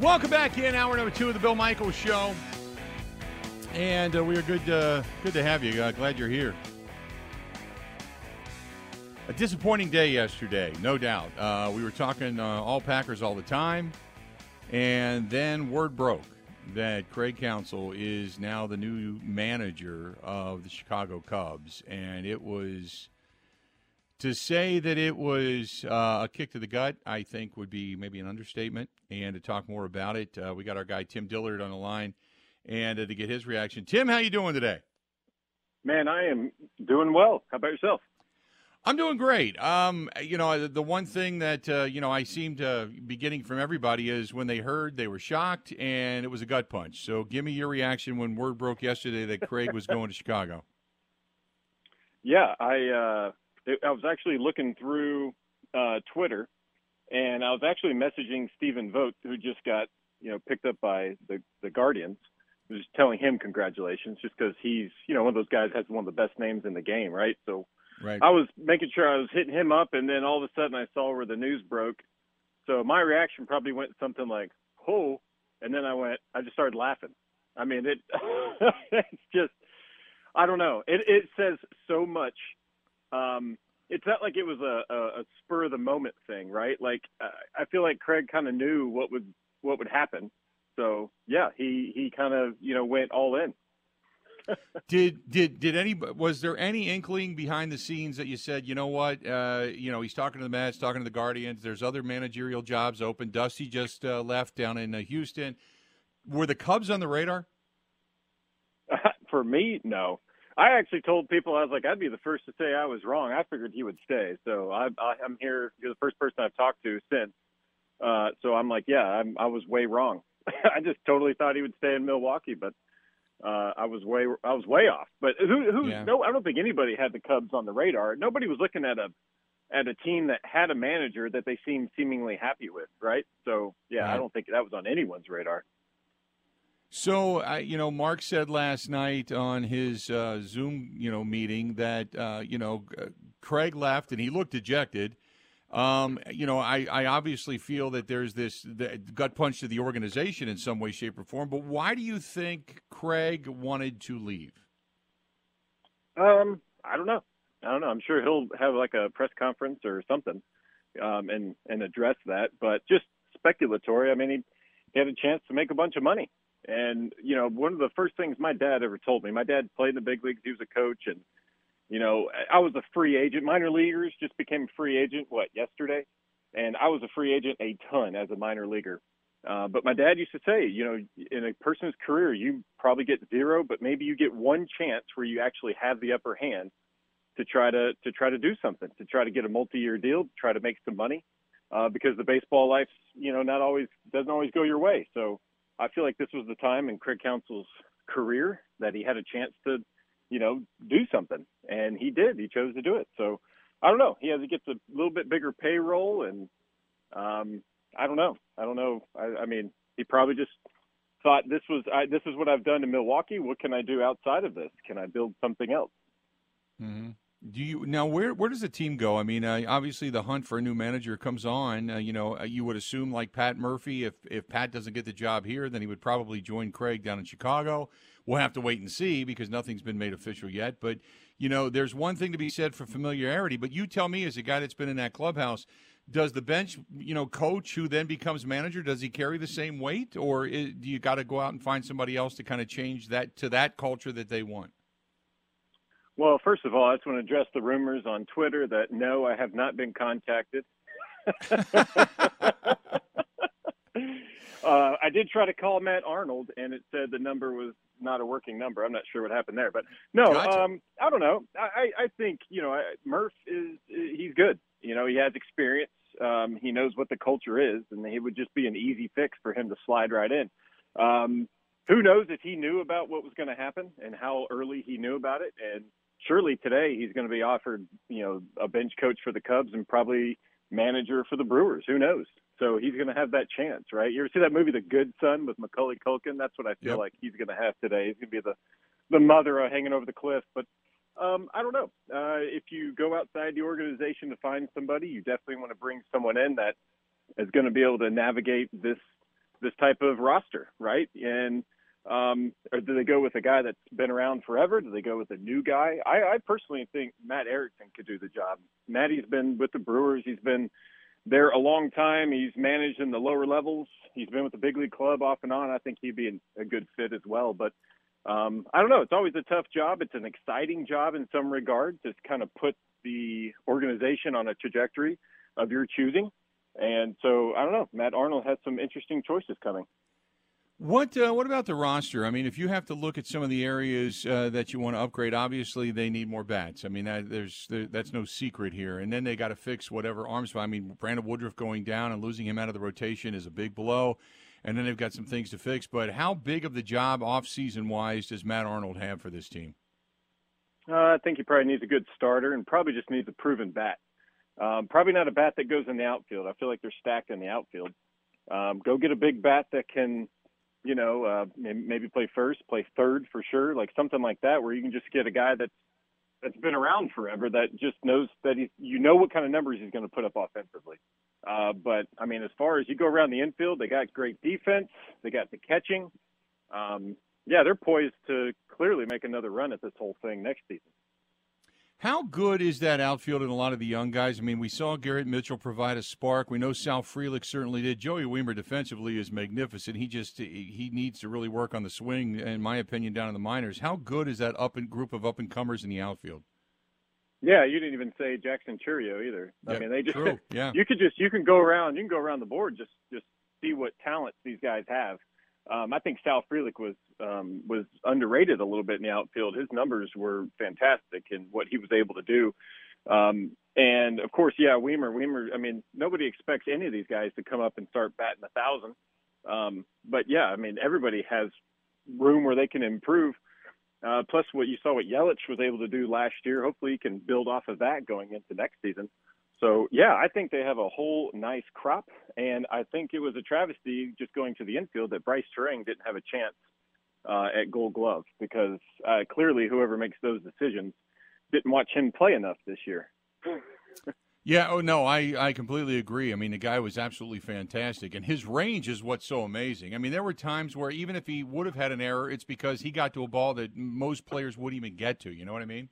Welcome back in hour number two of the Bill Michaels Show, and uh, we are good. Uh, good to have you. Uh, glad you're here. A disappointing day yesterday, no doubt. Uh, we were talking uh, all Packers all the time, and then word broke that Craig Counsell is now the new manager of the Chicago Cubs, and it was to say that it was uh, a kick to the gut, I think would be maybe an understatement. And to talk more about it, uh, we got our guy Tim Dillard on the line, and uh, to get his reaction. Tim, how you doing today? Man, I am doing well. How about yourself? I'm doing great. Um, you know, the one thing that uh, you know I seem to be getting from everybody is when they heard, they were shocked, and it was a gut punch. So, give me your reaction when word broke yesterday that Craig was going to Chicago. Yeah, I uh, I was actually looking through uh, Twitter, and I was actually messaging Stephen Vogt, who just got you know picked up by the the Guardians. Just telling him congratulations, just because he's you know one of those guys has one of the best names in the game, right? So right. I was making sure I was hitting him up, and then all of a sudden I saw where the news broke. So my reaction probably went something like "Oh," and then I went, I just started laughing. I mean, it it's just I don't know. It it says so much um, it's not like it was a, a, a spur of the moment thing, right? Like uh, I feel like Craig kind of knew what would what would happen, so yeah, he he kind of you know went all in. did did did any was there any inkling behind the scenes that you said you know what uh, you know he's talking to the Mets talking to the Guardians there's other managerial jobs open Dusty just uh, left down in uh, Houston were the Cubs on the radar for me no I actually told people I was like, I'd be the first to say I was wrong. I figured he would stay. So I, I, I'm here. You're the first person I've talked to since. Uh, so I'm like, yeah, I'm, I was way wrong. I just totally thought he would stay in Milwaukee, but uh, I was way I was way off. But who who yeah. no, I don't think anybody had the Cubs on the radar. Nobody was looking at a at a team that had a manager that they seemed seemingly happy with, right? So yeah, right. I don't think that was on anyone's radar. So, uh, you know, Mark said last night on his uh, Zoom, you know, meeting that, uh, you know, Craig left and he looked dejected. Um, you know, I, I obviously feel that there's this gut punch to the organization in some way, shape, or form. But why do you think Craig wanted to leave? Um, I don't know. I don't know. I'm sure he'll have like a press conference or something, um, and and address that. But just speculatory. I mean, he, he had a chance to make a bunch of money and, you know, one of the first things my dad ever told me, my dad played in the big leagues. He was a coach. And, you know, I was a free agent. Minor leaguers just became a free agent, what, yesterday? And I was a free agent a ton as a minor leaguer. Uh, but my dad used to say, you know, in a person's career, you probably get zero, but maybe you get one chance where you actually have the upper hand to try to to try to do something, to try to get a multi-year deal, try to make some money, uh, because the baseball life, you know, not always doesn't always go your way. So I feel like this was the time in Craig Counsell's career that he had a chance to, you know, do something, and he did. He chose to do it. So I don't know. He has to get a little bit bigger payroll, and um, I don't know. I don't know. I, I mean, he probably just thought this was I, this is what I've done in Milwaukee. What can I do outside of this? Can I build something else? Mm-hmm. Do you now? Where where does the team go? I mean, uh, obviously the hunt for a new manager comes on. Uh, you know, uh, you would assume like Pat Murphy. If if Pat doesn't get the job here, then he would probably join Craig down in Chicago. We'll have to wait and see because nothing's been made official yet. But you know, there's one thing to be said for familiarity. But you tell me, as a guy that's been in that clubhouse, does the bench, you know, coach who then becomes manager, does he carry the same weight, or is, do you got to go out and find somebody else to kind of change that to that culture that they want? Well, first of all, I just want to address the rumors on Twitter that no, I have not been contacted. uh, I did try to call Matt Arnold, and it said the number was not a working number. I'm not sure what happened there, but no, gotcha. um, I don't know. I, I think you know Murph is he's good. You know, he has experience. Um, he knows what the culture is, and it would just be an easy fix for him to slide right in. Um, who knows if he knew about what was going to happen and how early he knew about it, and surely today he's going to be offered, you know, a bench coach for the Cubs and probably manager for the Brewers. Who knows? So he's going to have that chance, right? You ever see that movie, The Good Son, with Macaulay Culkin? That's what I feel yep. like he's going to have today. He's going to be the the mother uh, hanging over the cliff. But um, I don't know. Uh, if you go outside the organization to find somebody, you definitely want to bring someone in that is going to be able to navigate this this type of roster, right? And um, or do they go with a guy that's been around forever? Do they go with a new guy? I, I personally think Matt Erickson could do the job. Matty's been with the Brewers. He's been there a long time. He's managed in the lower levels. He's been with the big league club off and on. I think he'd be a good fit as well. But um, I don't know. It's always a tough job. It's an exciting job in some regards. It's kind of put the organization on a trajectory of your choosing. And so I don't know. Matt Arnold has some interesting choices coming. What uh, what about the roster? I mean, if you have to look at some of the areas uh, that you want to upgrade, obviously they need more bats. I mean, that, there's there, that's no secret here. And then they got to fix whatever arms. I mean, Brandon Woodruff going down and losing him out of the rotation is a big blow. And then they've got some things to fix. But how big of the job off season wise does Matt Arnold have for this team? Uh, I think he probably needs a good starter and probably just needs a proven bat. Um, probably not a bat that goes in the outfield. I feel like they're stacked in the outfield. Um, go get a big bat that can you know, uh, maybe play first, play third for sure, like something like that, where you can just get a guy that's that's been around forever that just knows that he's you know, what kind of numbers he's going to put up offensively. Uh, but I mean, as far as you go around the infield, they got great defense, they got the catching. Um, yeah, they're poised to clearly make another run at this whole thing next season. How good is that outfield and a lot of the young guys? I mean, we saw Garrett Mitchell provide a spark. We know Sal Frelick certainly did. Joey Wiemer defensively is magnificent. He just he needs to really work on the swing, in my opinion, down in the minors. How good is that up and group of up and comers in the outfield? Yeah, you didn't even say Jackson Chourio either. I mean, they just true. yeah. You could just you can go around you can go around the board just just see what talents these guys have. Um, I think Sal Frelick was um, was underrated a little bit in the outfield. His numbers were fantastic in what he was able to do. Um, and of course, yeah, Wiemer. Wiemer. I mean, nobody expects any of these guys to come up and start batting a thousand. Um, but yeah, I mean, everybody has room where they can improve. Uh, plus, what you saw what Yelich was able to do last year. Hopefully, he can build off of that going into next season. So yeah, I think they have a whole nice crop, and I think it was a travesty just going to the infield that Brice Turang didn't have a chance uh, at Gold Glove because uh, clearly whoever makes those decisions didn't watch him play enough this year. yeah, oh no, I, I completely agree. I mean, the guy was absolutely fantastic, and his range is what's so amazing. I mean, there were times where even if he would have had an error, it's because he got to a ball that most players wouldn't even get to. You know what I mean?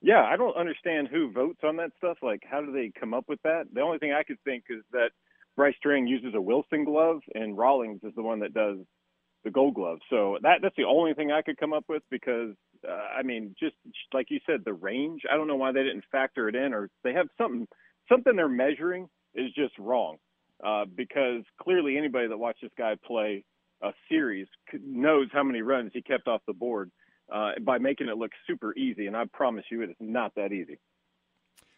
Yeah, I don't understand who votes on that stuff. Like, how do they come up with that? The only thing I could think is that Brice Turang uses a Wilson glove, and Rawlings is the one that does the Gold Glove. So that that's the only thing I could come up with because uh, I mean, just like you said, the range. I don't know why they didn't factor it in, or they have something something they're measuring is just wrong. Uh, because clearly anybody that watched this guy play a series knows how many runs he kept off the board uh, by making it look super easy. And I promise you, it is not that easy.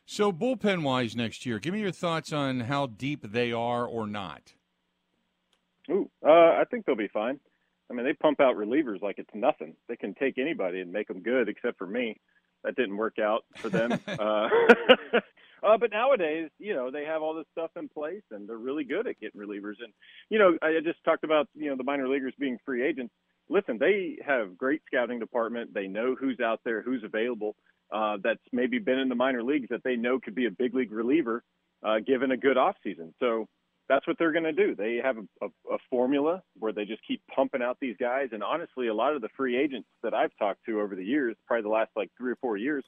So, bullpen wise next year, give me your thoughts on how deep they are or not. Ooh, uh, I think they'll be fine. I mean, they pump out relievers like it's nothing. They can take anybody and make them good, except for me. That didn't work out for them. uh, uh, but nowadays, you know, they have all this stuff in place, and they're really good at getting relievers. And you know, I just talked about you know the minor leaguers being free agents listen, they have great scouting department. They know who's out there, who's available. Uh, that's maybe been in the minor leagues that they know could be a big league reliever, uh, given a good off season. So that's what they're going to do. They have a, a, a formula where they just keep pumping out these guys. And honestly, a lot of the free agents that I've talked to over the years, probably the last like three or four years,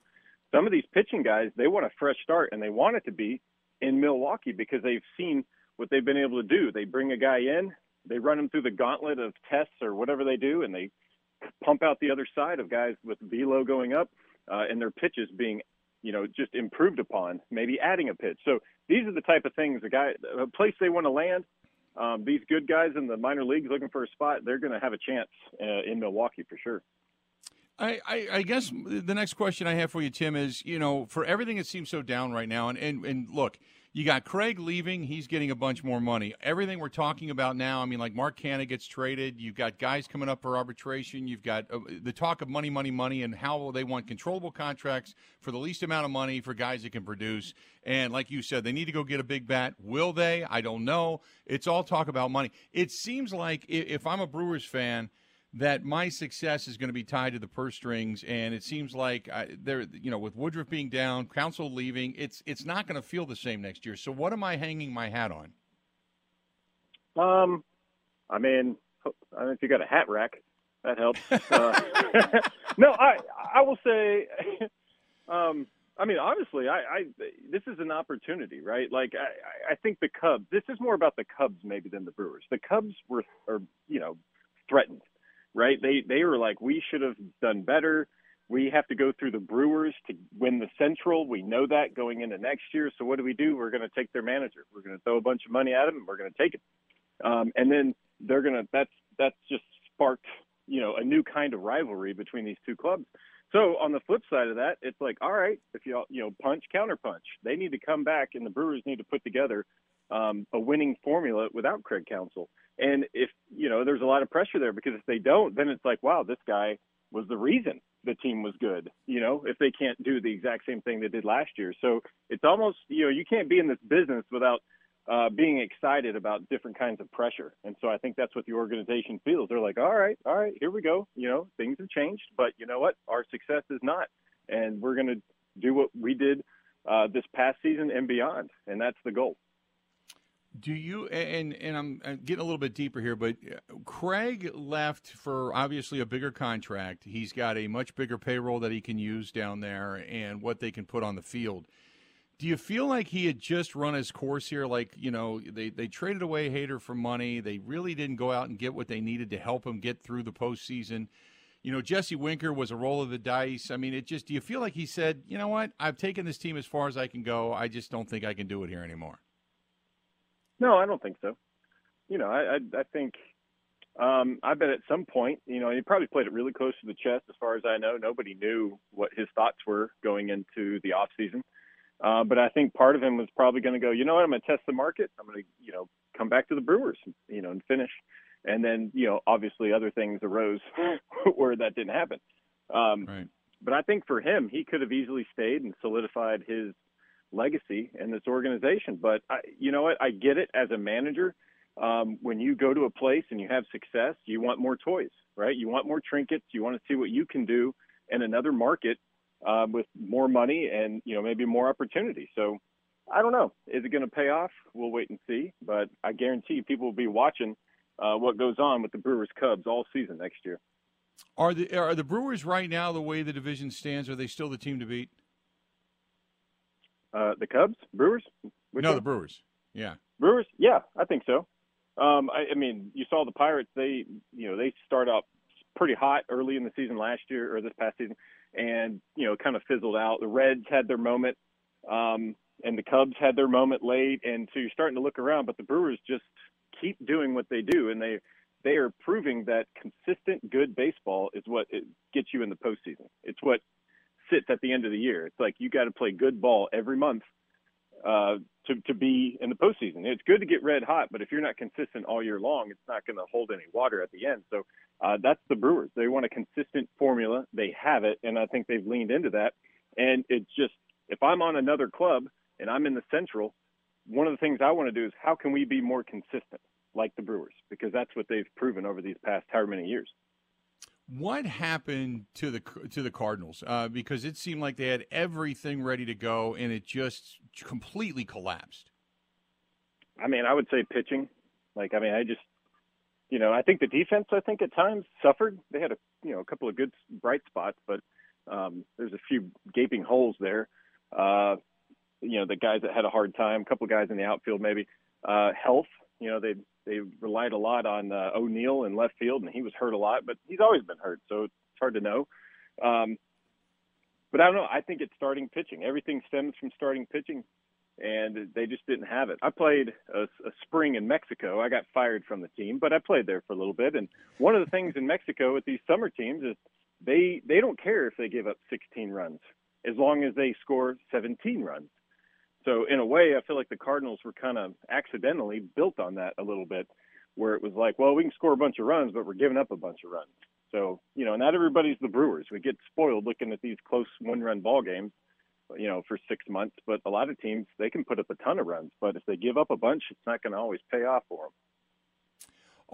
some of these pitching guys, they want a fresh start and they want it to be in Milwaukee because they've seen what they've been able to do. They bring a guy in, they run them through the gauntlet of tests or whatever they do, and they pump out the other side of guys with velo going up uh, and their pitches being, you know, just improved upon, maybe adding a pitch. So these are the type of things a guy, a place they want to land. Um, these good guys in the minor leagues looking for a spot, they're going to have a chance uh, in Milwaukee for sure. I, I, I, guess the next question I have for you, Tim, is you know for everything that seems so down right now, and and, and look, you got Craig leaving; he's getting a bunch more money. Everything we're talking about now, I mean, like Mark Canha gets traded. You've got guys coming up for arbitration. You've got uh, the talk of money, money, money, and how they want controllable contracts for the least amount of money for guys that can produce. And like you said, they need to go get a big bat. Will they? I don't know. It's all talk about money. It seems like if I'm a Brewers fan that my success is going to be tied to the purse strings, and it seems like there, you know, with Woodruff being down, Counsell leaving, it's it's not going to feel the same next year. So, what am I hanging my hat on? Um, I mean, I know if you got a hat rack, that helps. Uh, no, I I will say, um, I mean, obviously, I, I this is an opportunity, right? Like, I, I think the Cubs. This is more about the Cubs maybe than the Brewers. The Cubs were, are you know, threatened, right? They they were like, we should have done better. We have to go through the Brewers to win the Central. We know that going into next year. So what do we do? We're going to take their manager. We're going to throw a bunch of money at him, we're going to take it. Um, and then they're going to. That's that's just sparked, you know, a new kind of rivalry between these two clubs. So on the flip side of that, it's like, all right, if you you know punch counter punch, they need to come back, and the Brewers need to put together um, a winning formula without Craig Counsell. And if you know, there's a lot of pressure there because if they don't, then it's like, wow, this guy was the reason the team was good. You know, if they can't do the exact same thing they did last year, so it's almost you know you can't be in this business without uh, being excited about different kinds of pressure. And so I think that's what the organization feels. They're like, all right, all right, here we go. You know, things have changed, but you know what? Our success is not. And we're going to do what we did uh, this past season and beyond. And that's the goal. Do you and and I'm getting a little bit deeper here, but uh, Craig left for obviously a bigger contract. He's got a much bigger payroll that he can use down there, and what they can put on the field. Do you feel like he had just run his course here? Like, you know, they, they traded away Hader for money. They really didn't go out and get what they needed to help him get through the postseason. You know, Jesse Winker was a roll of the dice. I mean, it just, do you feel like he said, you know what? I've taken this team as far as I can go. I just don't think I can do it here anymore. No, I don't think so. You know, I, I, I think, um, I bet at some point, you know, he probably played it really close to the chest. As far as I know, nobody knew what his thoughts were going into the off season. Uh, but I think part of him was probably going to go, you know what, I'm going to test the market. I'm going to, you know, come back to the Brewers, you know, and finish. And then, you know, obviously other things arose where that didn't happen. Um, right. But I think for him, he could have easily stayed and solidified his legacy in this organization. But I, you know what, I get it as a manager. Um, when you go to a place and you have success, you want more toys, right? You want more trinkets. You want to see what you can do in another market uh, with more money and you know maybe more opportunity. So I don't know. Is it going to pay off? We'll wait and see. But I guarantee people will be watching uh, what goes on with the Brewers Cubs all season next year. Are the are the Brewers right now the way the division stands? Are they still the team to beat? Uh, the Cubs, Brewers. Which no, one? the Brewers. Yeah, Brewers. Yeah, I think so. Um, I, I mean, you saw the Pirates. They, you know, they start out pretty hot early in the season last year or this past season, and you know kind of fizzled out. The Reds had their moment, um, and the Cubs had their moment late, and so you're starting to look around. But the Brewers just keep doing what they do, and they they are proving that consistent good baseball is what it gets you in the postseason. It's what sits at the end of the year. It's like you got to play good ball every month uh, to to be in the postseason. It's good to get red hot, but if you're not consistent all year long, it's not going to hold any water at the end. So uh, that's the Brewers. They want a consistent formula. They have it, and I think they've leaned into that. And it's just if I'm on another club and I'm in the Central, one of the things I want to do is how can we be more consistent like the Brewers because that's what they've proven over these past however many years. What happened to the to the Cardinals? Uh, because it seemed like they had everything ready to go, and it just completely collapsed. I mean, I would say pitching. Like, I mean, I just, you know, I think the defense. I think at times suffered. They had a, you know, a couple of good bright spots, but um, there's a few gaping holes there. Uh, you know, the guys that had a hard time. A couple guys in the outfield, maybe. Uh, health. You know, they they relied a lot on uh, O'Neill in left field, and he was hurt a lot, but he's always been hurt, so it's hard to know. Um, but I don't know. I think it's starting pitching. Everything stems from starting pitching, and they just didn't have it. I played a, a spring in Mexico. I got fired from the team, but I played there for a little bit. And one of the things in Mexico with these summer teams is they they don't care if they give up 16 runs as long as they score 17 runs. So in a way, I feel like the Cardinals were kind of accidentally built on that a little bit, where it was like, well, we can score a bunch of runs, but we're giving up a bunch of runs. So you know, not everybody's the Brewers. We get spoiled looking at these close one-run ball games, you know, for six months. But a lot of teams they can put up a ton of runs, but if they give up a bunch, it's not going to always pay off for them.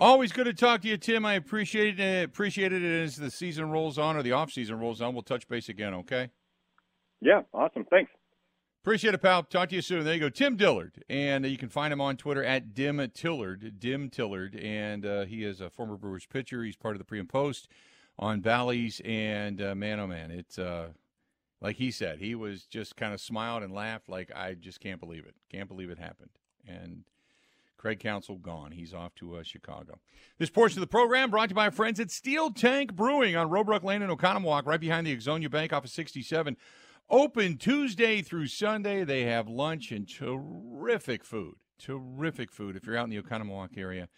Always good to talk to you, Tim. I appreciate it. Eh, appreciate it as the season rolls on or the off season rolls on. We'll touch base again. Okay. Yeah. Awesome. Thanks. Appreciate it, pal. Talk to you soon. There you go, Tim Dillard, and uh, you can find him on Twitter at Dim Tillard, Dim Tillard, and uh, he is a former Brewers pitcher. He's part of the pre and post on Bally's, and uh, man, oh man, it's uh, like he said, he was just kind of smiled and laughed, like I just can't believe it, can't believe it happened, and. Craig Counsell gone. He's off to uh, Chicago. This portion of the program brought to you by our friends at Steel Tank Brewing on Roebuck Lane in Oconomowoc, right behind the Ixonia Bank off of 67. Open Tuesday through Sunday. They have lunch and terrific food. Terrific food. If you're out in the Oconomowoc area,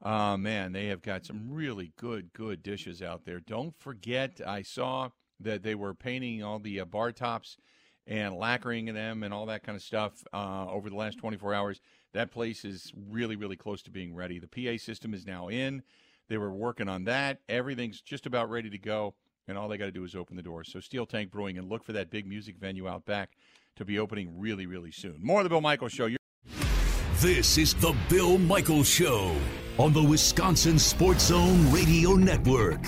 uh, man, they have got some really good, good dishes out there. Don't forget, I saw that they were painting all the uh, bar tops and lacquering them and all that kind of stuff uh, over the last 24 hours. That place is really, really close to being ready. The PA system is now in. They were working on that. Everything's just about ready to go and all they got to do is open the doors. So Steel Tank Brewing, and look for that big music venue out back to be opening really, really soon. More of the Bill Michaels Show. You're- this is the Bill Michaels Show on the Wisconsin Sports Zone Radio Network.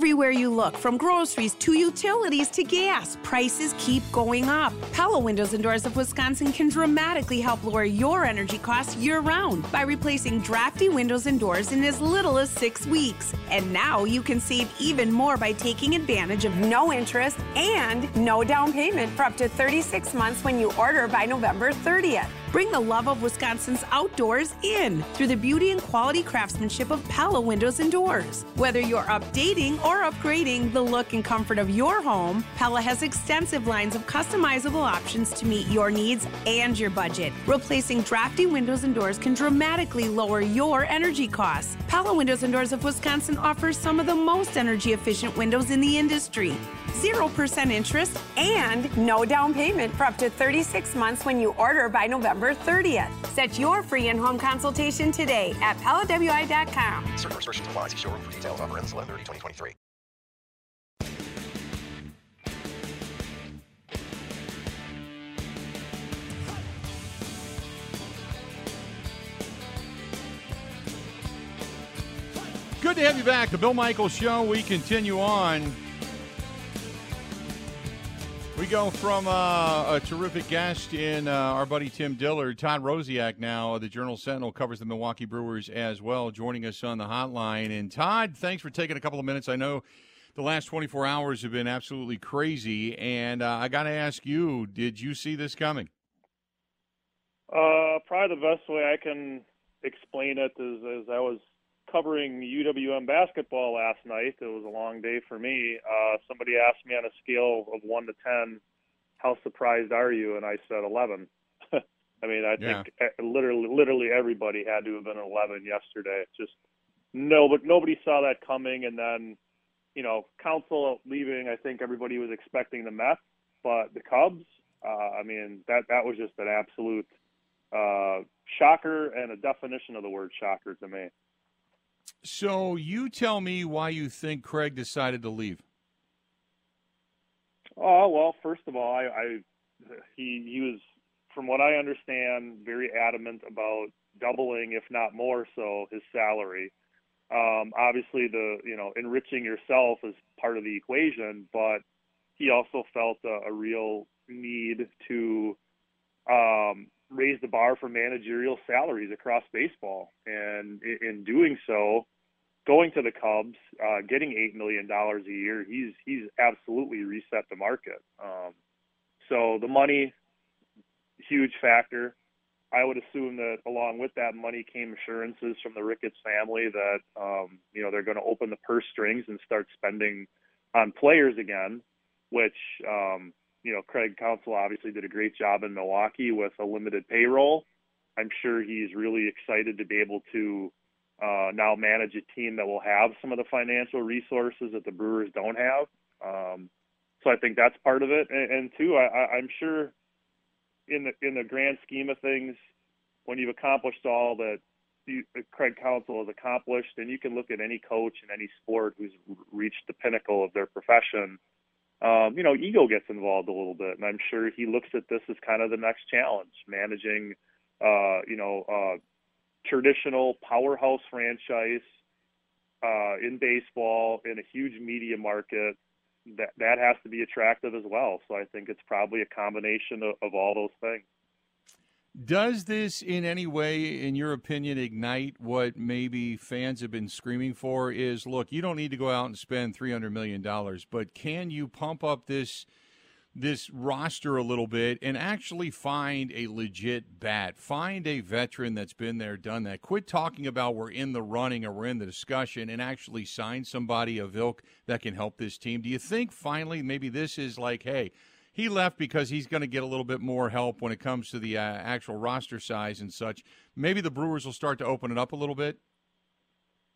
Everywhere you look, from groceries to utilities to gas, prices keep going up. Pella Windows and Doors of Wisconsin can dramatically help lower your energy costs year round by replacing drafty windows and doors in as little as six weeks. And now you can save even more by taking advantage of no interest and no down payment for up to 36 months when you order by November 30th. Bring the love of Wisconsin's outdoors in through the beauty and quality craftsmanship of Pella Windows and Doors. Whether you're updating or upgrading the look and comfort of your home, Pella has extensive lines of customizable options to meet your needs and your budget. Replacing drafty windows and doors can dramatically lower your energy costs. Pella Windows and Doors of Wisconsin offers some of the most energy efficient windows in the industry. 0% interest and no down payment for up to 36 months when you order by November 30th. Set your free in-home consultation today at PellaWI.com. Certain restrictions apply. See showroom for details. Offer ends 11 2023 Good to have you back. The Bill Michaels Show. We continue on. We go from uh, a terrific guest in uh, our buddy Tim Dillard, Todd Rosiak now, the Journal Sentinel covers the Milwaukee Brewers as well, joining us on the hotline. And Todd, thanks for taking a couple of minutes. I know the last 24 hours have been absolutely crazy, and uh, I got to ask you, did you see this coming? Uh, probably the best way I can explain it is, is I was covering UWM basketball last night. It was a long day for me. Uh, somebody asked me on a scale of one to ten, how surprised are you? And I said eleven. I mean, I yeah. think literally, literally everybody had to have been eleven yesterday. It's just no, but nobody saw that coming. And then, you know, Counsell leaving. I think everybody was expecting the Mets, but the Cubs. Uh, I mean, that that was just an absolute uh, shocker and a definition of the word shocker to me. So you tell me why you think Craig decided to leave. Oh well, first of all, I, I he he was, from what I understand, very adamant about doubling, if not more so, his salary. Um, obviously, the you know enriching yourself is part of the equation, but he also felt a, a real need to um, raise the bar for managerial salaries across baseball, and in, in doing so, going to the Cubs, uh, getting eight million dollars a year, he's he's absolutely reset the market. Um, so the money, huge factor. I would assume that along with that money came assurances from the Ricketts family that um, you know they're going to open the purse strings and start spending on players again, which um, you know, Craig Counsell obviously did a great job in Milwaukee with a limited payroll. I'm sure he's really excited to be able to uh, now manage a team that will have some of the financial resources that the Brewers don't have. Um, so I think that's part of it. And, and two, I, I'm sure in the in the grand scheme of things, when you've accomplished all that you, Craig Counsell has accomplished, and you can look at any coach in any sport who's reached the pinnacle of their profession um, you know, ego gets involved a little bit, and I'm sure he looks at this as kind of the next challenge, managing, uh, you know, uh, traditional powerhouse franchise uh, in baseball in a huge media market that that has to be attractive as well. So I think it's probably a combination of, of all those things. Does this in any way, in your opinion, ignite what maybe fans have been screaming for? Is look, you don't need to go out and spend three hundred million dollars, but can you pump up this this roster a little bit and actually find a legit bat? Find a veteran that's been there, done that. Quit talking about we're in the running or we're in the discussion, and actually sign somebody of ilk that can help this team. Do you think finally maybe this is like, hey? He left because he's going to get a little bit more help when it comes to the uh, actual roster size and such. Maybe the Brewers will start to open it up a little bit.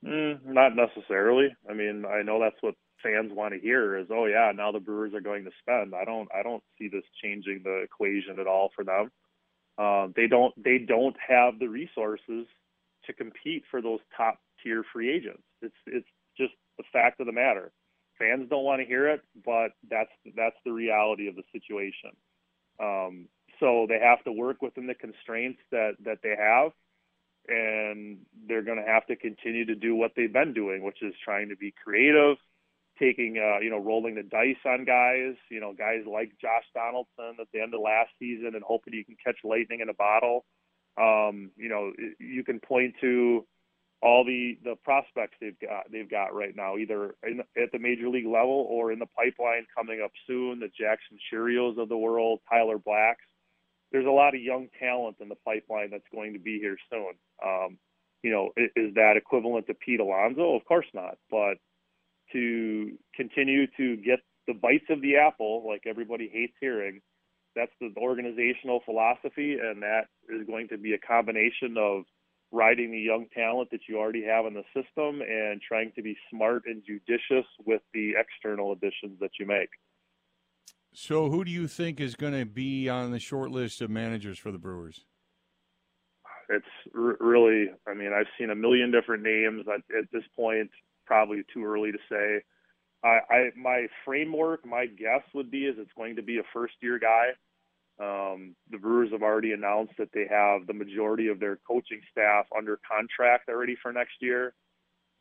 Mm, not necessarily. I mean, I know that's what fans want to hear is, oh yeah, now the Brewers are going to spend. I don't, I don't see this changing the equation at all for them. Uh, they don't, they don't have the resources to compete for those top tier free agents. It's, it's just the fact of the matter fans don't want to hear it, but that's that's the reality of the situation. Um, so they have to work within the constraints that that they have, and they're going to have to continue to do what they've been doing, which is trying to be creative, taking uh, you know rolling the dice on guys, you know guys like Josh Donaldson at the end of last season, and hoping you can catch lightning in a bottle. Um, you know you can point to all the the prospects they've got they've got right now, either in, at the major league level or in the pipeline coming up soon. The Jackson Chourios of the world, Tyler Blacks. There's a lot of young talent in the pipeline that's going to be here soon. Um, you know, is, is that equivalent to Pete Alonso? Of course not. But to continue to get the bites of the apple, like everybody hates hearing, that's the organizational philosophy, and that is going to be a combination of riding the young talent that you already have in the system and trying to be smart and judicious with the external additions that you make. So, who do you think is going to be on the short list of managers for the Brewers? It's r- really, I mean, I've seen a million different names at, at this point. Probably too early to say. I, I my framework, my guess would be is it's going to be a first year guy. Um, the Brewers have already announced that they have the majority of their coaching staff under contract already for next year.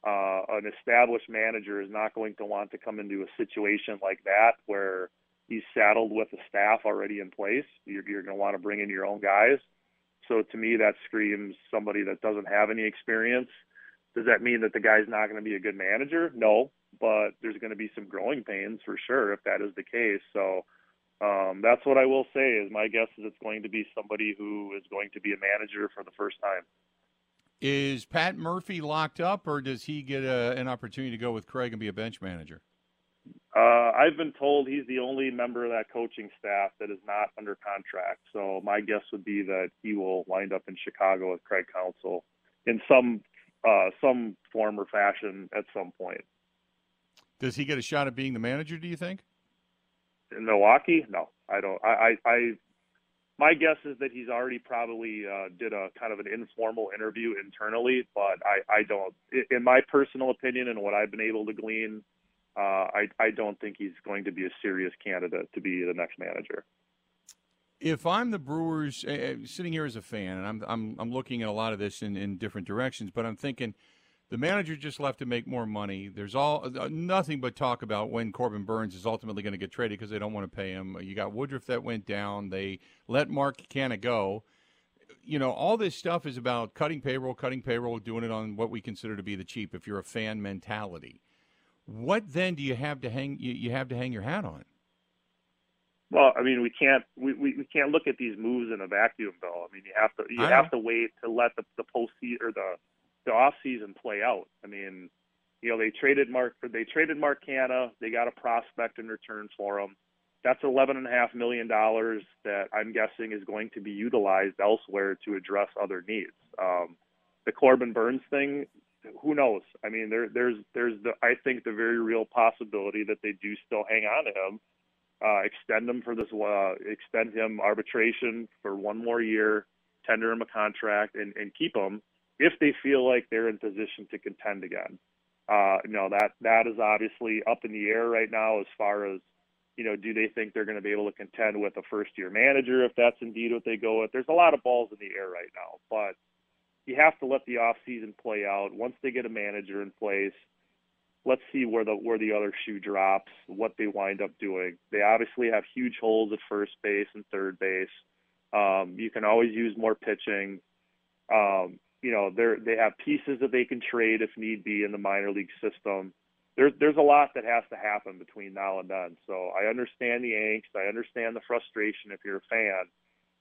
Uh, an established manager is not going to want to come into a situation like that where he's saddled with a staff already in place. You're, you're going to want to bring in your own guys. So to me, that screams somebody that doesn't have any experience. Does that mean that the guy's not going to be a good manager? No, but there's going to be some growing pains for sure if that is the case. So um, that's what I will say. Is my guess is it's going to be somebody who is going to be a manager for the first time. Is Pat Murphy locked up, or does he get a, an opportunity to go with Craig and be a bench manager? Uh, I've been told he's the only member of that coaching staff that is not under contract. So my guess would be that he will wind up in Chicago with Craig Counsell in some uh, some form or fashion at some point. Does he get a shot at being the manager? Do you think? In Milwaukee? No, I don't. I, I, I my guess is that he's already probably uh, did a kind of an informal interview internally, but I, I don't. In my personal opinion and what I've been able to glean, uh, I, I don't think he's going to be a serious candidate to be the next manager. If I'm the Brewers, uh, sitting here as a fan, and I'm I'm I'm looking at a lot of this in, in different directions, but I'm thinking the manager just left to make more money. There's all uh, nothing but talk about when Corbin Burnes is ultimately going to get traded because they don't want to pay him. You got Woodruff that went down. They let Mark Canha go. You know, all this stuff is about cutting payroll, cutting payroll, doing it on what we consider to be the cheap. If you're a fan mentality, what then do you have to hang? You, you have to hang your hat on. Well, I mean, we can't we, we, we can't look at these moves in a vacuum, though. I mean, you have to you have to wait to let the the postseason or the the off season play out. I mean, you know, they traded Mark they traded Mark they got a prospect in return for him. That's eleven and a half million dollars that I'm guessing is going to be utilized elsewhere to address other needs. Um, the Corbin Burnes thing, who knows? I mean, there, there's there's the I think the very real possibility that they do still hang on to him, uh, extend him for this, uh, extend him arbitration for one more year, tender him a contract, and, and keep him if they feel like they're in position to contend again. Uh, you know that that is obviously up in the air right now as far as you know. Do they think they're going to be able to contend with a first-year manager if that's indeed what they go with? There's a lot of balls in the air right now, but you have to let the off season play out. Once they get a manager in place, let's see where the where the other shoe drops, what they wind up doing. They obviously have huge holes at first base and third base. Um, you can always use more pitching. Um, you know, they're they have pieces that they can trade if need be in the minor league system. There's there's a lot that has to happen between now and then. So I understand the angst, I understand the frustration if you're a fan,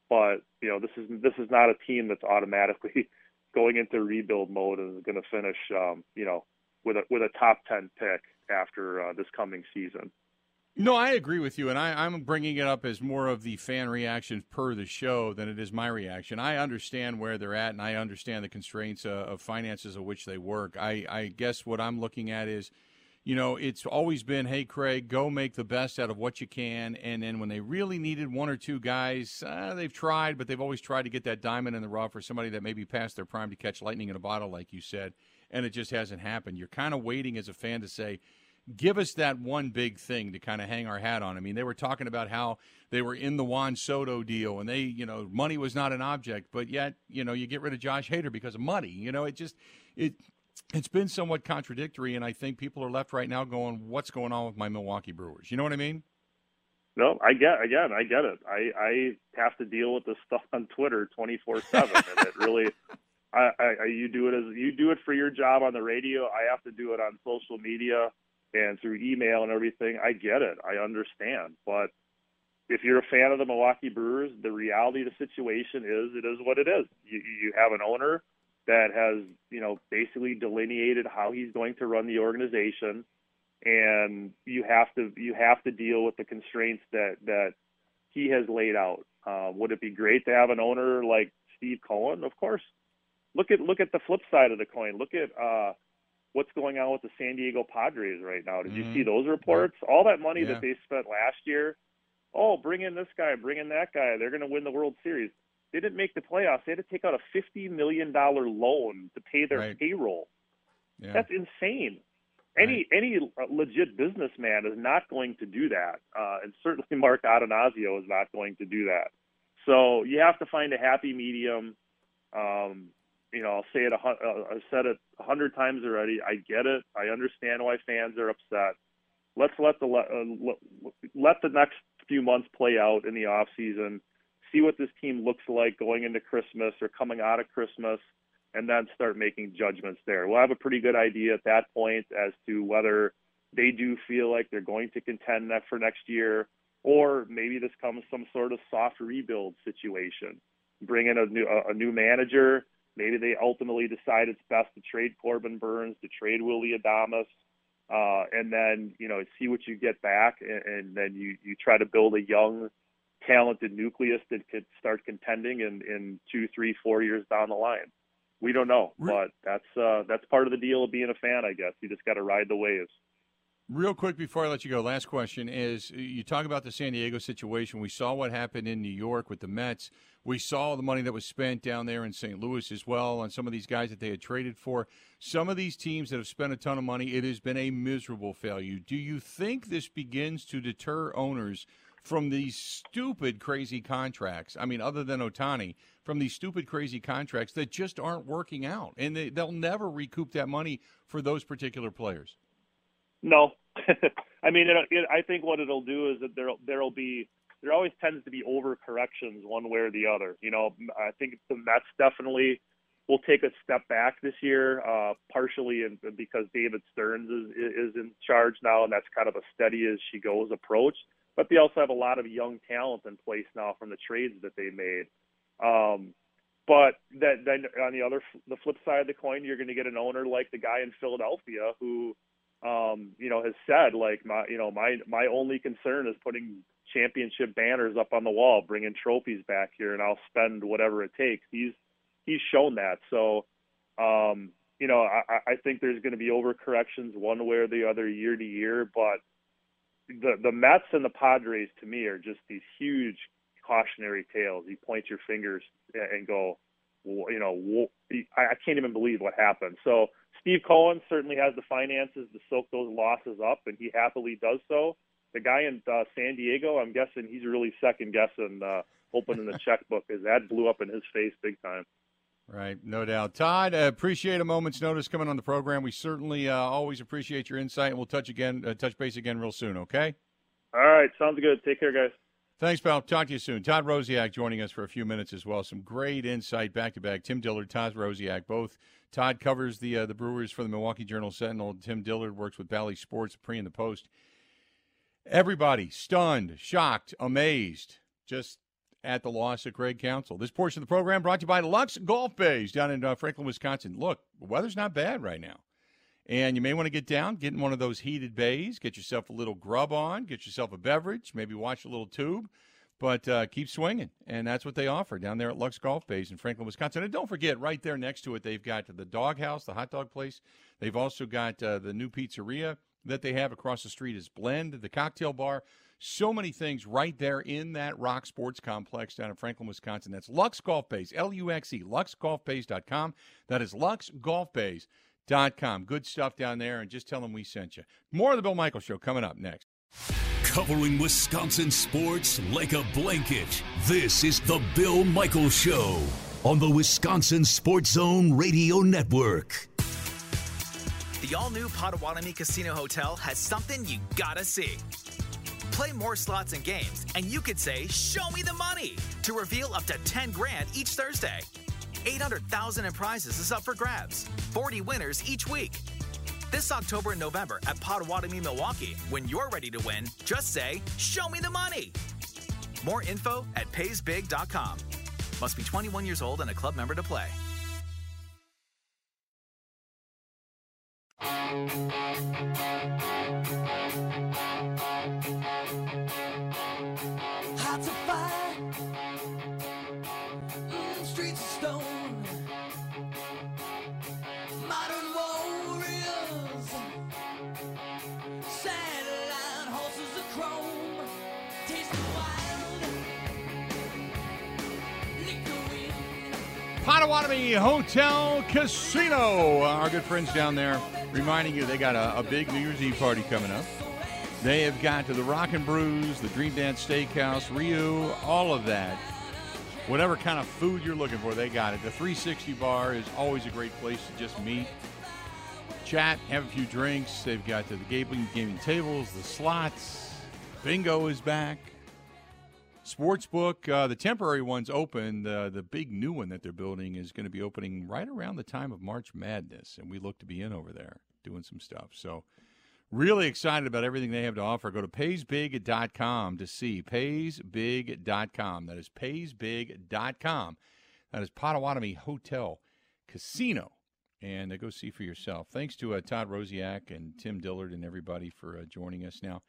but you know this is this is not a team that's automatically going into rebuild mode and is going to finish, um, you know, with a with a top ten pick after uh, this coming season. No, I agree with you, and I, am bringing it up as more of the fan reaction per the show than it is my reaction. I understand where they're at, and I understand the constraints uh, of finances of which they work. I, I guess what I'm looking at is, you know, it's always been, hey, Craig, go make the best out of what you can, and then when they really needed one or two guys, uh, they've tried, but they've always tried to get that diamond in the rough for somebody that maybe passed their prime to catch lightning in a bottle, like you said and it just hasn't happened. You're kind of waiting as a fan to say, give us that one big thing to kind of hang our hat on. I mean, they were talking about how they were in the Juan Soto deal and they, you know, money was not an object, but yet, you know, you get rid of Josh Hader because of money. You know, it just it it's been somewhat contradictory and I think people are left right now going, what's going on with my Milwaukee Brewers? You know what I mean? No, I get again, I get it. I I have to deal with this stuff on Twitter 24/7 and it really I, I, you do it as you do it for your job on the radio. I have to do it on social media and through email and everything. I get it. I understand. But if you're a fan of the Milwaukee Brewers, the reality of the situation is it is what it is. You, you have an owner that has, you know, basically delineated how he's going to run the organization, and you have to you have to deal with the constraints that that he has laid out. Uh, would it be great to have an owner like Steve Cohen? Of course, look at look at the flip side of the coin. Look at uh, what's going on with the San Diego Padres right now. Did mm-hmm. you see those reports? All that money yeah. that they spent last year. Oh, bring in this guy, bring in that guy. They're going to win the World Series. They didn't make the playoffs. They had to take out a fifty million dollar loan to pay their right. payroll. Yeah. That's insane. Any right. any legit businessman is not going to do that, uh, and certainly Mark Attanasio is not going to do that. So you have to find a happy medium. Um, you know, I'll say it. A, uh, I've said it a hundred times already. I get it. I understand why fans are upset. Let's let the uh, let the next few months play out in the off season. See what this team looks like going into Christmas or coming out of Christmas, and then start making judgments there. We'll have a pretty good idea at that point as to whether they do feel like they're going to contend for next year, or maybe this comes some sort of soft rebuild situation. Bring in a new a new manager Maybe they ultimately decide it's best to trade Corbin Burnes, to trade Willie Adames, uh, and then you know see what you get back, and, and then you you try to build a young, talented nucleus that could start contending in in two, three, four years down the line. We don't know, but that's uh, that's part of the deal of being a fan, I guess. You just got to ride the waves. Real quick before I let you go, last question is you talk about the San Diego situation. We saw what happened in New York with the Mets. We saw the money that was spent down there in St. Louis as well on some of these guys that they had traded for. Some of these teams that have spent a ton of money, it has been a miserable failure. Do you think this begins to deter owners from these stupid, crazy contracts? I mean, other than Ohtani, from these stupid, crazy contracts that just aren't working out, and they, they'll never recoup that money for those particular players. No, I mean, it, it, I think what it'll do is that there there'll be there always tends to be overcorrections one way or the other. You know, I think the Mets definitely will take a step back this year, uh, partially in, because David Stearns is is in charge now, and that's kind of a steady as she goes approach. But they also have a lot of young talent in place now from the trades that they made. Um, but that, then on the other the flip side of the coin, you're going to get an owner like the guy in Philadelphia who um, you know, has said like my, you know, my my only concern is putting championship banners up on the wall, bringing trophies back here, and I'll spend whatever it takes. He's he's shown that. So, um, you know, I, I think there's going to be overcorrections one way or the other year to year, but the the Mets and the Padres to me are just these huge cautionary tales. You point your fingers and go, you know, I can't even believe what happened. So Steve Cohen certainly has the finances to soak those losses up, and he happily does so. The guy in uh, San Diego, I'm guessing he's really second guessing uh, opening the checkbook because that blew up in his face big time. Right, no doubt. Todd, uh, appreciate a moment's notice coming on the program. We certainly uh, always appreciate your insight, and we'll touch again, uh, touch base again real soon. Okay. All right, sounds good. Take care, guys. Thanks, pal. Talk to you soon. Todd Rosiak joining us for a few minutes as well. Some great insight back to back. Tim Dillard, Todd Rosiak, both. Todd covers the uh, the Brewers for the Milwaukee Journal Sentinel. Tim Dillard works with Bally Sports, pre and the post. Everybody stunned, shocked, amazed, just at the loss of Craig Counsell. This portion of the program brought to you by Luxe Golf Bays down in uh, Franklin, Wisconsin. Look, the weather's not bad right now. And you may want to get down, get in one of those heated bays, get yourself a little grub on, get yourself a beverage, maybe watch a little tube, but uh, keep swinging. And that's what they offer down there at Luxe Golf Bays in Franklin, Wisconsin. And don't forget, right there next to it, they've got the dog house, the hot dog place. They've also got uh, the new pizzeria that they have across the street is Blend, the cocktail bar. So many things right there in that Rock Sports Complex down in Franklin, Wisconsin. That's Lux Golf Bays, L U X E, luxegolfbays.com. That is luxegolfbays.com. Good stuff down there, and just tell them we sent you. More of the Bill Michaels Show coming up next. Covering Wisconsin sports like a blanket. This is the Bill Michael Show on the Wisconsin Sports Zone Radio Network. The all new Potawatomi Casino Hotel has something you gotta see. Play more slots and games, and you could say, Show me the money! to reveal up to 10 grand each Thursday. 800,000 in prizes is up for grabs. 40 winners each week. This October and November at Potawatomi, Milwaukee, when you're ready to win, just say, Show me the money! More info at paysbig.com. Must be 21 years old and a club member to play. Hearts Potawatomi Hotel Casino. Our good friends down there reminding you they got a, a big New Year's Eve party coming up. They have got to the Rock and Brews, the Dream Dance Steakhouse, RuYi, all of that. Whatever kind of food you're looking for, they got it. The 360 bar is always a great place to just meet, chat, have a few drinks. They've got the gaming, gaming tables, the slots. Bingo is back. Sportsbook, uh, the temporary one's open. The the big new one that they're building is going to be opening right around the time of March Madness, and we look to be in over there doing some stuff. So, really excited about everything they have to offer. Go to paysbig.com to see paysbig.com. That is paysbig.com. That is Potawatomi Hotel Casino, and uh, go see for yourself. Thanks to uh, Todd Rosiak and Tim Dillard and everybody for uh, joining us now.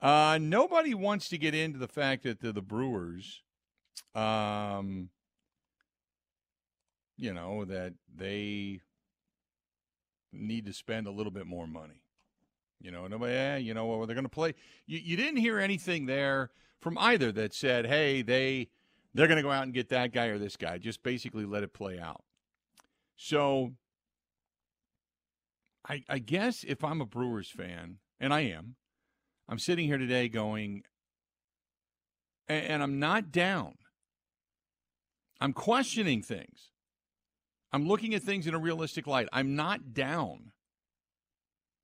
Uh, nobody wants to get into the fact that the, the Brewers, um, you know, that they need to spend a little bit more money. You know, nobody, eh, you know, well, they're going to play. You, you didn't hear anything there from either that said, hey, they they're going to go out and get that guy or this guy. Just basically let it play out. So, I, I guess if I'm a Brewers fan, and I am, I'm sitting here today going, and, I'm not down. I'm questioning things. I'm looking at things in a realistic light. I'm not down.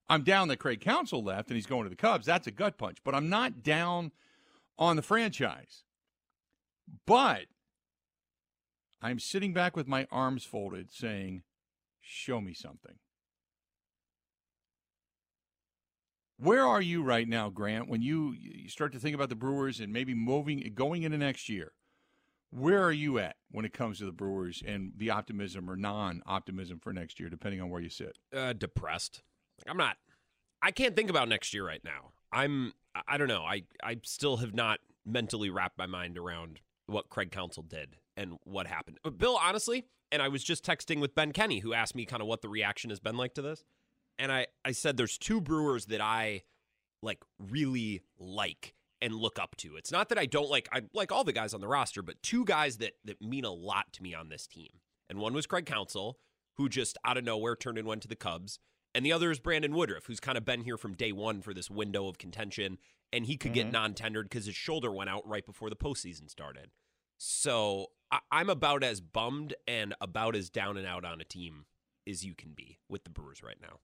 I'm down that Craig Counsell left and he's going to the Cubs. That's a gut punch. But I'm not down on the franchise. But I'm sitting back with my arms folded saying, show me something. Where are you right now, Grant, when you, you start to think about the Brewers and maybe moving going into next year? Where are you at when it comes to the Brewers and the optimism or non-optimism for next year, depending on where you sit? uh, depressed. I'm not. I can't think about next year right now. I'm. I- don't know. I I still have not mentally wrapped my mind around what Craig Counsell did and what happened. But Bill, honestly, and I was just texting with Ben Kenny, who asked me kind of what the reaction has been like to this, and I I said there's two Brewers that I like really like and look up to. It's not that I don't like I like all the guys on the roster, but two guys that that mean a lot to me on this team. And one was Craig Counsell, who just out of nowhere turned and went to the Cubs. And the other is Brandon Woodruff, who's kind of been here from day one for this window of contention, and he could get mm-hmm. non-tendered because his shoulder went out right before the postseason started. So I, I'm about as bummed and about as down and out on a team as you can be with the Brewers right now.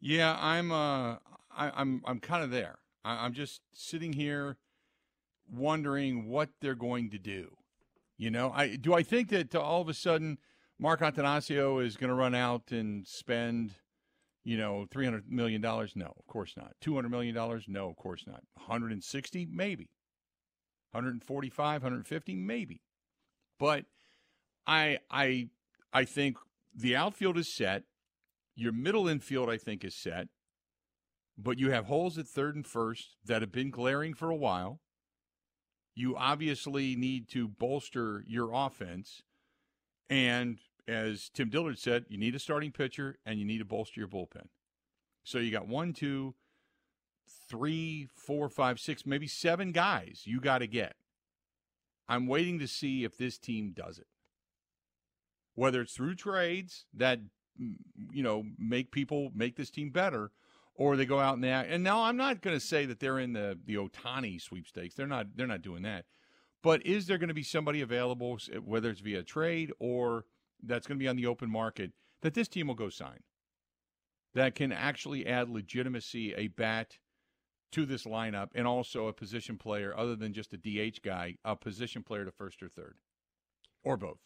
Yeah, I'm. Uh, I, I'm. I'm kind of there. I, I'm just sitting here, wondering what they're going to do. You know, I do. I think that uh, all of a sudden, Mark Attanasio is going to run out and spend, you know, three hundred million dollars. No, of course not. Two hundred million dollars. No, of course not. One hundred and sixty, maybe. 145, 150, maybe. But I I I think the outfield is set. Your middle infield, I think, is set. But you have holes at third and first that have been glaring for a while. You obviously need to bolster your offense. And as Tim Dillard said, you need a starting pitcher and you need to bolster your bullpen. So you got one, two, three, four, five, six, maybe seven guys you got to get. I'm waiting to see if this team does it. Whether it's through trades that you know make people make this team better, or they go out and they act. And now I'm not going to say that they're in the the Ohtani sweepstakes. They're not. They're not doing that. But is there going to be somebody available, whether it's via trade or that's going to be on the open market, that this team will go sign? That can actually add legitimacy, a bat to this lineup, and also a position player other than just a DH guy, a position player to first or third, or both.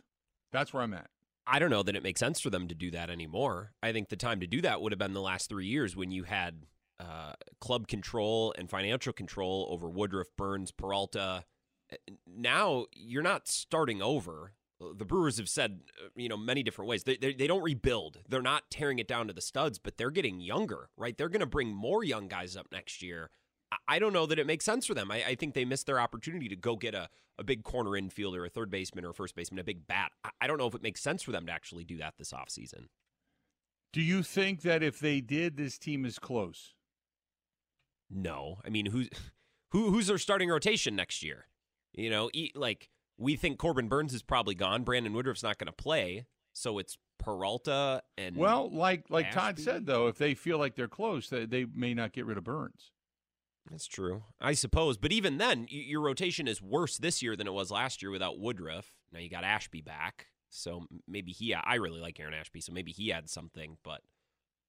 That's where I'm at. I don't know that it makes sense for them to do that anymore. I think the time to do that would have been the last three years when you had uh, club control and financial control over Woodruff, Burnes, Peralta. Now you're not starting over. The Brewers have said, uh, you know, many different ways. They, they, they don't rebuild. They're not tearing it down to the studs, but they're getting younger, right? They're going to bring more young guys up next year. I don't know that it makes sense for them. I, I, think they missed their opportunity to go get a, a big corner infielder, a third baseman, or a first baseman, a big bat. I, I don't know if it makes sense for them to actually do that this offseason. Do you think that if they did, this team is close? No. I mean, who's who, who's their starting rotation next year? You know, like we think Corbin Burnes is probably gone. Brandon Woodruff's not going to play, so it's Peralta and well, like like Ashby. Todd said though, if they feel like they're close, they, they may not get rid of Burnes. That's true, I suppose. But even then, your rotation is worse this year than it was last year without Woodruff. Now you got Ashby back, so maybe he. I really like Aaron Ashby, so maybe he adds something. But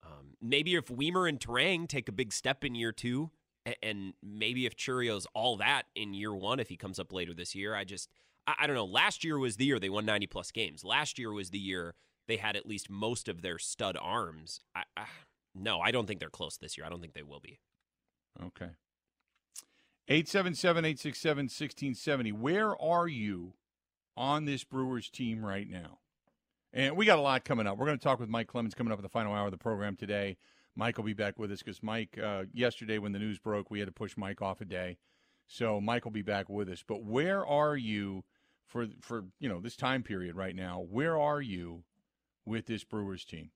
um, maybe if Wiemer and Turang take a big step in year two, and, and maybe if Chourio's all that in year one, if he comes up later this year, I just I, I don't know. Last year was the year they won ninety plus games. Last year was the year they had at least most of their stud arms. I, I, no, I don't think they're close this year. I don't think they will be. Okay. 877 867 1670. Where are you on this Brewers team right now? And we got a lot coming up. We're going to talk with Mike Clemens coming up at the final hour of the program today. Mike will be back with us because Mike, uh, yesterday when the news broke, we had to push Mike off a day. So Mike will be back with us. But where are you for for you know this time period right now? Where are you with this Brewers team?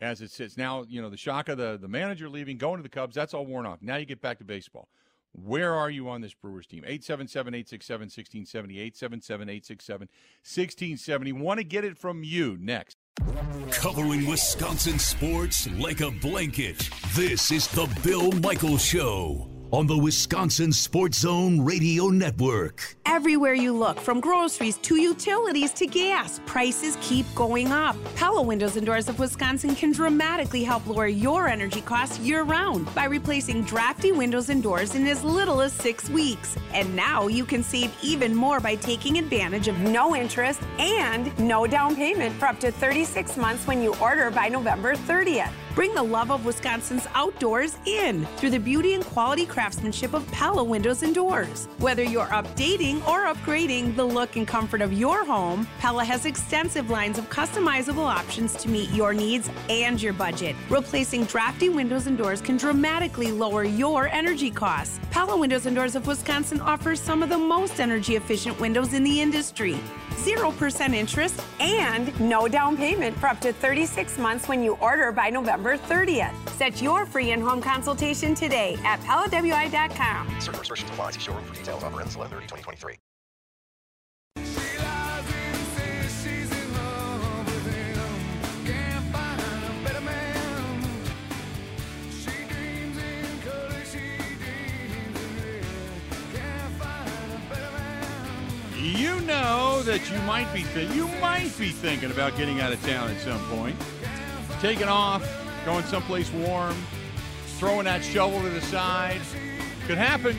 As it sits now, you know the shock of the the manager leaving, going to the Cubs, that's all worn off. Now you get back to baseball. Where are you on this Brewers team? 877 867 1670. 877 867 1670. Want to get it from you next. Covering Wisconsin sports like a blanket. This is the Bill Michaels Show on the Wisconsin Sports Zone Radio Network. Everywhere you look, from groceries to utilities to gas, prices keep going up. Pella Windows and Doors of Wisconsin can dramatically help lower your energy costs year round by replacing drafty windows and doors in as little as six weeks. And now you can save even more by taking advantage of no interest and no down payment for up to 36 months when you order by November 30th. Bring the love of Wisconsin's outdoors in through the beauty and quality craftsmanship of Pella Windows and Doors. Whether you're updating or upgrading the look and comfort of your home, Pella has extensive lines of customizable options to meet your needs and your budget. Replacing drafty windows and doors can dramatically lower your energy costs. Pella Windows and Doors of Wisconsin offers some of the most energy efficient windows in the industry. 0% interest and no down payment for up to 36 months when you order by November 30th. Set your free in-home consultation today at PellaWI.com. Certain restrictions apply. See showroom for details. Offer ends 11 2023. You know that you might be th- you might be thinking about getting out of town at some point, taking off, going someplace warm, throwing that shovel to the side. Could happen.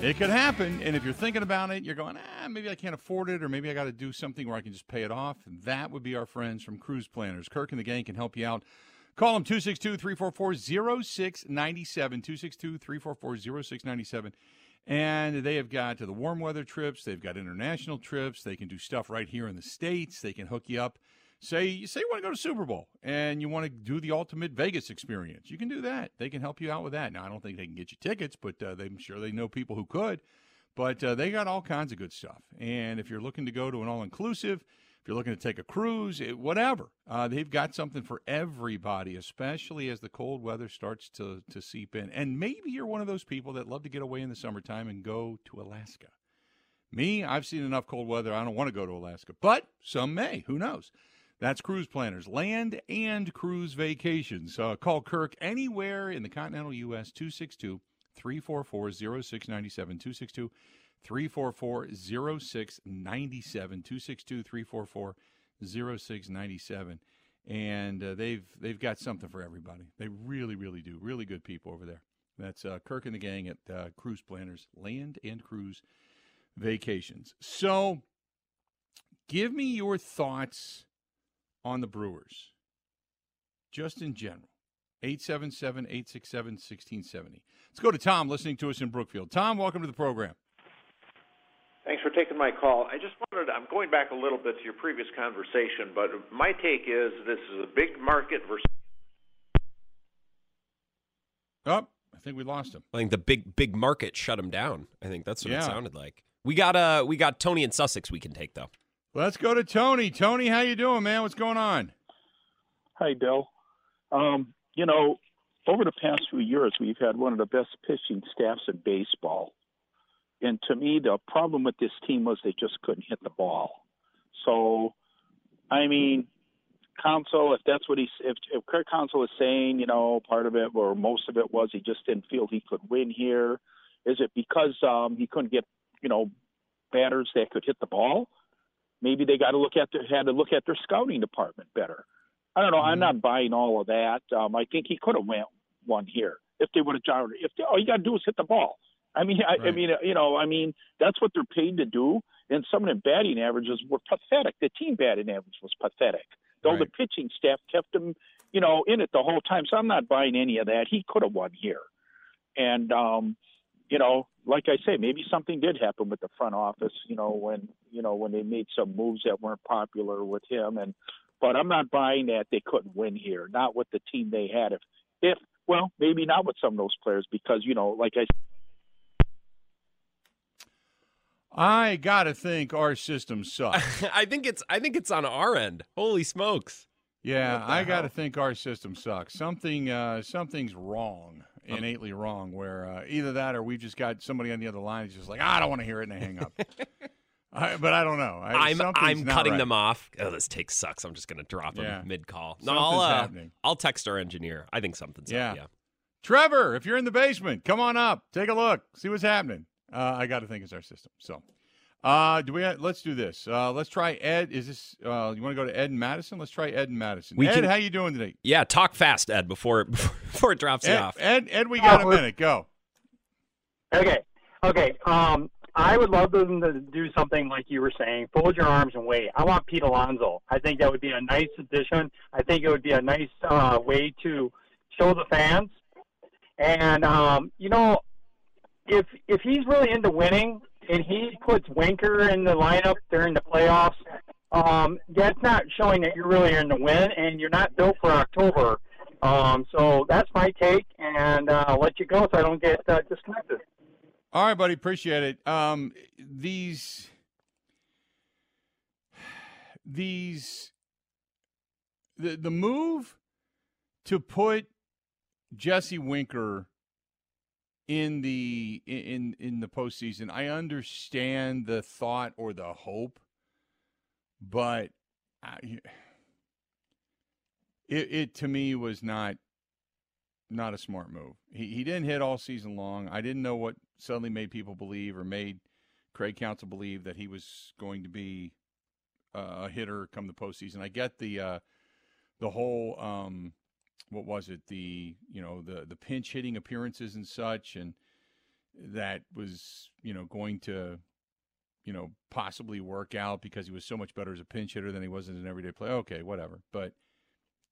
It could happen. And if you're thinking about it, you're going, ah, maybe I can't afford it, or maybe I got to do something where I can just pay it off. That would be our friends from Cruise Planners. Kirk and the gang can help you out. Call them 262 344 0697. 262 344 0697. And they have got to the warm weather trips. They've got international trips. They can do stuff right here in the States. They can hook you up. Say, you say you want to go to Super Bowl and you want to do the ultimate Vegas experience. You can do that. They can help you out with that. Now, I don't think they can get you tickets, but uh, I'm sure they know people who could. But uh, they got all kinds of good stuff. And if you're looking to go to an all inclusive, if you're looking to take a cruise, it, whatever, uh, they've got something for everybody, especially as the cold weather starts to, to seep in. And maybe you're one of those people that love to get away in the summertime and go to Alaska. Me, I've seen enough cold weather. I don't want to go to Alaska, but some may. Who knows? That's Cruise Planners, land and cruise vacations. Uh, call Kirk anywhere in the continental U.S. 262 344 0697. 262 344 0697. 262 344 0697. And uh, they've, they've got something for everybody. They really, really do. Really good people over there. That's uh, Kirk and the gang at uh, Cruise Planners, land and cruise vacations. So give me your thoughts on the Brewers, just in general. 877 867 1670. Let's go to Tom listening to us in Brookfield. Tom, welcome to the program. Thanks for taking my call. I just wanted, I'm going back a little bit to your previous conversation, but my take is this is a big market versus. Oh, I think we lost him. I think the big big market shut him down. I think that's what Yeah. it sounded like. We got uh we got Tony and Sussex we can take though. Let's go to Tony. Tony, how you doing, man? What's going on? Hi, Bill. Um, you know, over the past few years, we've had one of the best pitching staffs in baseball. And to me, the problem with this team was they just couldn't hit the ball. So, I mean, Counsell, if that's what he's, if, if Kirk Counsell is saying, you know, part of it or most of it was he just didn't feel he could win here, is it because um, he couldn't get, you know, batters that could hit the ball? Maybe they got to look at their, had to look at their scouting department better. I don't know. I'm not buying all of that. Um, I think he could have went one here if they would have done. If they, all you got to do is hit the ball. I mean, I, I mean, you know, I mean, that's what they're paid to do. And some of the batting averages were pathetic. The team batting average was pathetic. Though the pitching staff kept him, you know, in it the whole time. So I'm not buying any of that. He could have won here. And um, you know, like I say, maybe something did happen with the front office. You know, when you know when they made some moves that weren't popular with him. And but I'm not buying that they couldn't win here. Not with the team they had. If if well, maybe not with some of those players because you know, like I I got to think our system sucks. I think it's I think it's on our end. Holy smokes. Yeah, What the I got to think our system sucks. Something, uh, something's wrong, innately wrong. Where uh, either that or we've just got somebody on the other line who's just like, I don't want to hear it, and they hang up. I, but I don't know. I, I'm I'm cutting right. them off. Oh, this take sucks. I'm just gonna drop them Yeah. mid call. No, I'll uh, happening. I'll text our engineer. I think something's Yeah. up. Yeah. Trevor, if you're in the basement, come on up, take a look, see what's happening. Uh, I got to think it's our system. So, uh, do we? let's do this. Uh, let's try Ed. Is this? Uh, you want to go to Ed and Madison? Let's try Ed and Madison. We Ed, can- how you doing today? Yeah, talk fast, Ed, before before it drops you off. Ed, Ed, we got a Oh, we're- minute. Go. Okay. Okay. Um, I would love them to do something like you were saying, fold your arms and wait. I want Pete Alonso. I think that would be a nice addition. I think it would be a nice uh, way to show the fans. And um, you know, if if he's really into winning and he puts Winker in the lineup during the playoffs, um, that's not showing that you're really in the win and you're not built for October. Um, so that's my take, and uh, I'll let you go so I don't get uh, disconnected. All right, buddy. Appreciate it. Um, these these the the move to put Jesse Winker in the in in the postseason. I understand the thought or the hope, but I, it it to me was not not a smart move. He he didn't hit all season long. I didn't know what suddenly made people believe or made Craig Counsell believe that he was going to be a hitter come the postseason. I get the uh, the whole um, what was it the you know the the pinch hitting appearances and such, and that was you know going to you know possibly work out because he was so much better as a pinch hitter than he was as an everyday player. Okay, whatever, but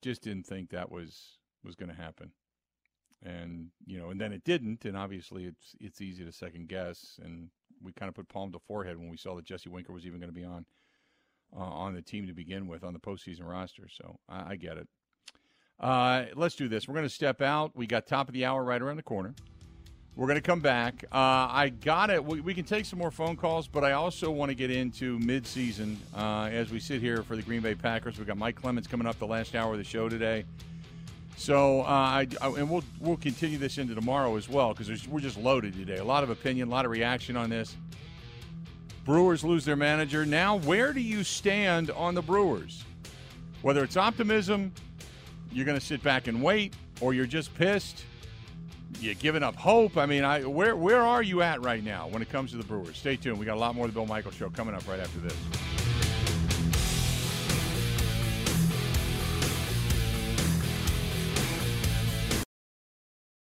just didn't think that was was going to happen and you know, and then it didn't, and obviously it's it's easy to second guess, and we kind of put palm to forehead when we saw that Jesse Winker was even going to be on uh, on the team to begin with on the postseason roster. So I, I get it. Uh, let's do this. We're going to step out. We got top of the hour right around the corner. We're going to come back. Uh, I got it. We, we, can take some more phone calls, but I also want to get into midseason uh, as we sit here for the Green Bay Packers. We've got Mike Clemens coming up the last hour of the show today. So, uh, I, I, and we'll we'll continue this into tomorrow as well because we're just loaded today. A lot of opinion, a lot of reaction on this. Brewers lose their manager. Now, where do you stand on the Brewers? Whether it's optimism, you're going to sit back and wait, or you're just pissed, you're giving up hope. I mean, I where where are you at right now when it comes to the Brewers? Stay tuned. We got a lot more of the Bill Michaels Show coming up right after this.